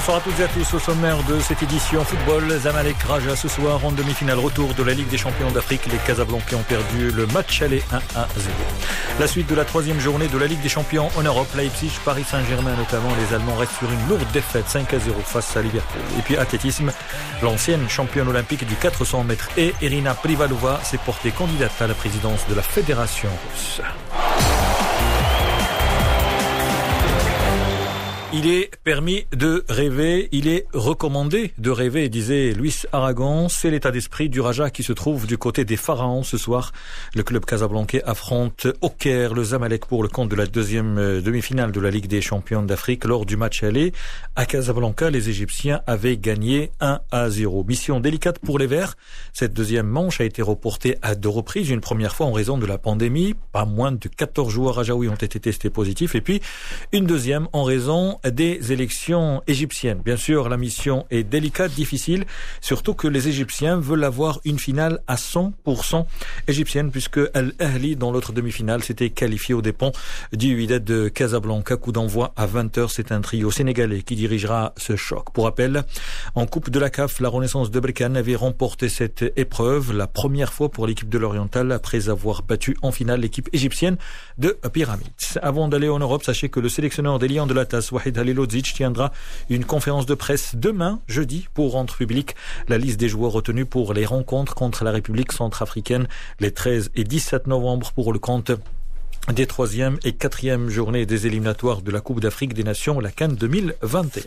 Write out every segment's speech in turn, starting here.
Bonsoir à toutes et à tous au sommaire de cette édition football. Zamalek Raja ce soir en demi-finale retour de la Ligue des champions d'Afrique. Les Casablancais ont perdu le match aller 1 à 0. La suite de la troisième journée de la Ligue des champions en Europe. Leipzig, Paris Saint-Germain notamment. Les Allemands restent sur une lourde défaite 5 à 0 face à Liverpool. Et puis athlétisme, l'ancienne championne olympique du 400 mètres et Irina Privalova s'est portée candidate à la présidence de la fédération russe. Il est permis de rêver, il est recommandé de rêver, disait Luis Aragon. C'est l'état d'esprit du Raja qui se trouve du côté des Pharaons ce soir. Le club casablancais affronte au Caire le Zamalek pour le compte de la deuxième euh, demi-finale de la Ligue des champions d'Afrique. Lors du match aller à Casablanca, les Égyptiens avaient gagné 1 à 0. Mission délicate pour les Verts. Cette deuxième manche a été reportée à deux reprises. Une première fois en raison de la pandémie. Pas moins de 14 joueurs rajaouis ont été testés positifs. Et puis une deuxième en raison des élections égyptiennes. Bien sûr, la mission est délicate, difficile, surtout que les Égyptiens veulent avoir une finale à 100% égyptienne, puisque Al-Ahli, dans l'autre demi-finale, s'était qualifié au dépens du Wydad de Casablanca. Coup d'envoi à 20h, c'est un trio sénégalais qui dirigera ce choc. Pour rappel, en Coupe de la CAF, la Renaissance de Brikane avait remporté cette épreuve, la première fois pour l'équipe de l'Oriental, après avoir battu en finale l'équipe égyptienne de Pyramids. Avant d'aller en Europe, sachez que le sélectionneur des Lions de la TAS, Wahid Halilodzic, tiendra une conférence de presse demain, jeudi, pour rendre public la liste des joueurs retenus pour les rencontres contre la République centrafricaine les 13 et 17 novembre pour le compte des troisième et quatrième journées des éliminatoires de la Coupe d'Afrique des Nations, la Cannes 2021.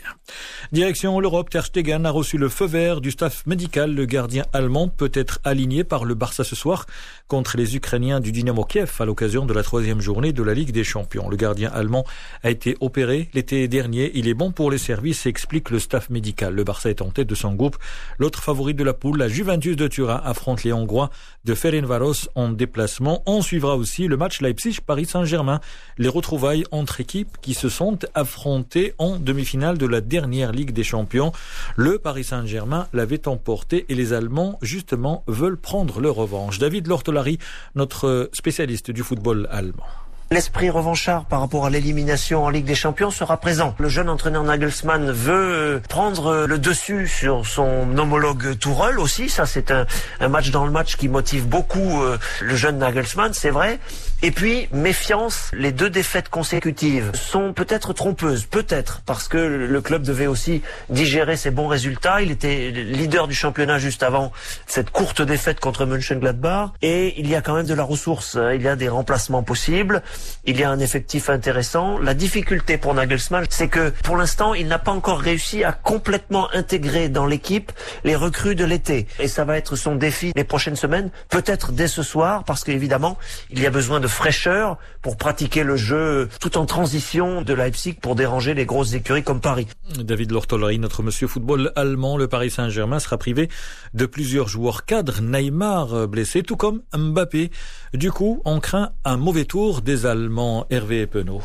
Direction l'Europe, Ter Stegen a reçu le feu vert du staff médical. Le gardien allemand peut être aligné par le Barça ce soir contre les Ukrainiens du Dynamo Kiev à l'occasion de la troisième journée de la Ligue des Champions. Le gardien allemand a été opéré l'été dernier. Il est bon pour les services, explique le staff médical. Le Barça est en tête de son groupe. L'autre favori de la poule, la Juventus de Turin, affronte les Hongrois de Ferencváros en déplacement. On suivra aussi le match Leipzig Paris Saint-Germain. Les retrouvailles entre équipes qui se sont affrontées en demi-finale de la dernière Ligue des Champions. Le Paris Saint-Germain l'avait emporté et les Allemands, justement, veulent prendre leur revanche. David Lortolari, notre spécialiste du football allemand. L'esprit revanchard par rapport à l'élimination en Ligue des Champions sera présent. Le jeune entraîneur Nagelsmann veut prendre le dessus sur son homologue Tourelle aussi. Ça, c'est un, match dans le match qui motive beaucoup euh, le jeune Nagelsmann, c'est vrai. Et puis, méfiance, les deux défaites consécutives sont peut-être trompeuses, peut-être, parce que le club devait aussi digérer ses bons résultats. Il était leader du championnat juste avant cette courte défaite contre Mönchengladbach. Et il y a quand même de la ressource. Il y a des remplacements possibles. Il y a un effectif intéressant. La difficulté pour Nagelsmann, c'est que pour l'instant, il n'a pas encore réussi à complètement intégrer dans l'équipe les recrues de l'été. Et ça va être son défi les prochaines semaines, peut-être dès ce soir, parce qu'évidemment, il y a besoin de fraîcheur pour pratiquer le jeu tout en transition de Leipzig pour déranger les grosses écuries comme Paris. David Lortolari, notre monsieur football allemand, le Paris Saint-Germain sera privé de plusieurs joueurs cadres, Neymar euh, blessé, tout comme Mbappé. Du coup, on craint un mauvais tour des Allemands Hervé Penaud.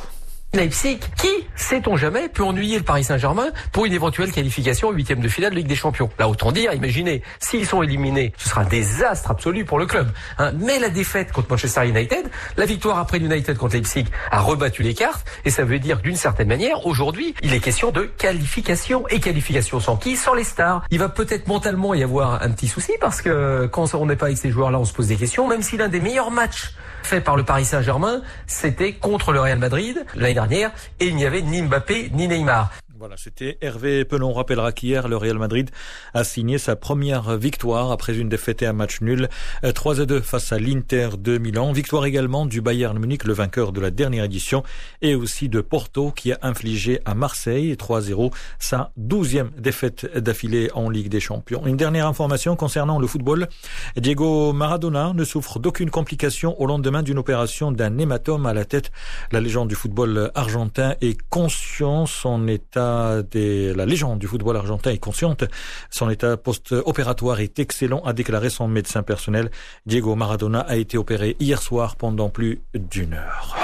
Leipzig, qui, sait-on jamais, peut ennuyer le Paris Saint-Germain pour une éventuelle qualification au huitième de finale de Ligue des Champions. Là, autant dire, imaginez, s'ils sont éliminés, ce sera un désastre absolu pour le club. Hein. Mais la défaite contre Manchester United, la victoire après United contre Leipzig a rebattu les cartes, et ça veut dire d'une certaine manière, aujourd'hui, il est question de qualification. Et qualification sans qui Sans les stars. Il va peut-être mentalement y avoir un petit souci, parce que quand on n'est pas avec ces joueurs-là, on se pose des questions, même si l'un des meilleurs matchs fait par le Paris Saint-Germain, c'était contre le Real Madrid l'année dernière et il n'y avait ni Mbappé ni Neymar. Voilà, c'était Hervé Pelon. On rappellera qu'hier, le Real Madrid a signé sa première victoire après une défaite et un match nul. 3 euh, à 2 face à l'Inter de Milan. Victoire également du Bayern Munich, le vainqueur de la dernière édition, et aussi de Porto qui a infligé à Marseille 3-0 sa douzième défaite d'affilée en Ligue des Champions. Une dernière information concernant le football. Diego Maradona ne souffre d'aucune complication au lendemain d'une opération d'un hématome à la tête. La légende du football argentin est conscient son état la légende du football argentin est consciente. Son état post-opératoire est excellent, a déclaré son médecin personnel. Diego Maradona a été opéré hier soir pendant plus d'une heure.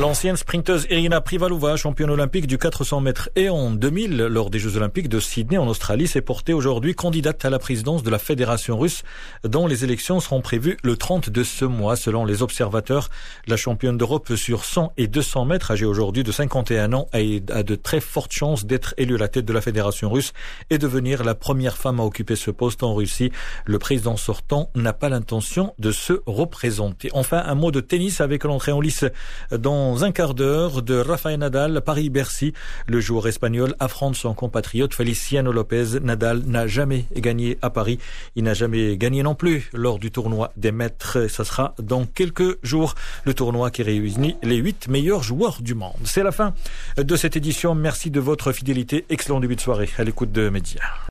L'ancienne sprinteuse Irina Privalova, championne olympique du 400 mètres et en 2000 lors des Jeux olympiques de Sydney en Australie, s'est portée aujourd'hui candidate à la présidence de la Fédération russe dont les élections seront prévues le 30 de ce mois selon les observateurs. La championne d'Europe sur 100 et 200 mètres, âgée aujourd'hui de 51 ans, a de très fortes chances d'être élue à la tête de la Fédération russe et devenir la première femme à occuper ce poste en Russie. Le président sortant n'a pas l'intention de se représenter. Enfin, un mot de tennis avec l'entrée en lice dans dans un quart d'heure de Rafael Nadal, Paris-Bercy. Le joueur espagnol affronte son compatriote Feliciano Lopez. Nadal n'a jamais gagné à Paris. Il n'a jamais gagné non plus lors du tournoi des maîtres. Ça sera dans quelques jours le tournoi qui réunit les huit meilleurs joueurs du monde. C'est la fin de cette édition. Merci de votre fidélité. Excellent début de soirée à l'écoute de Média.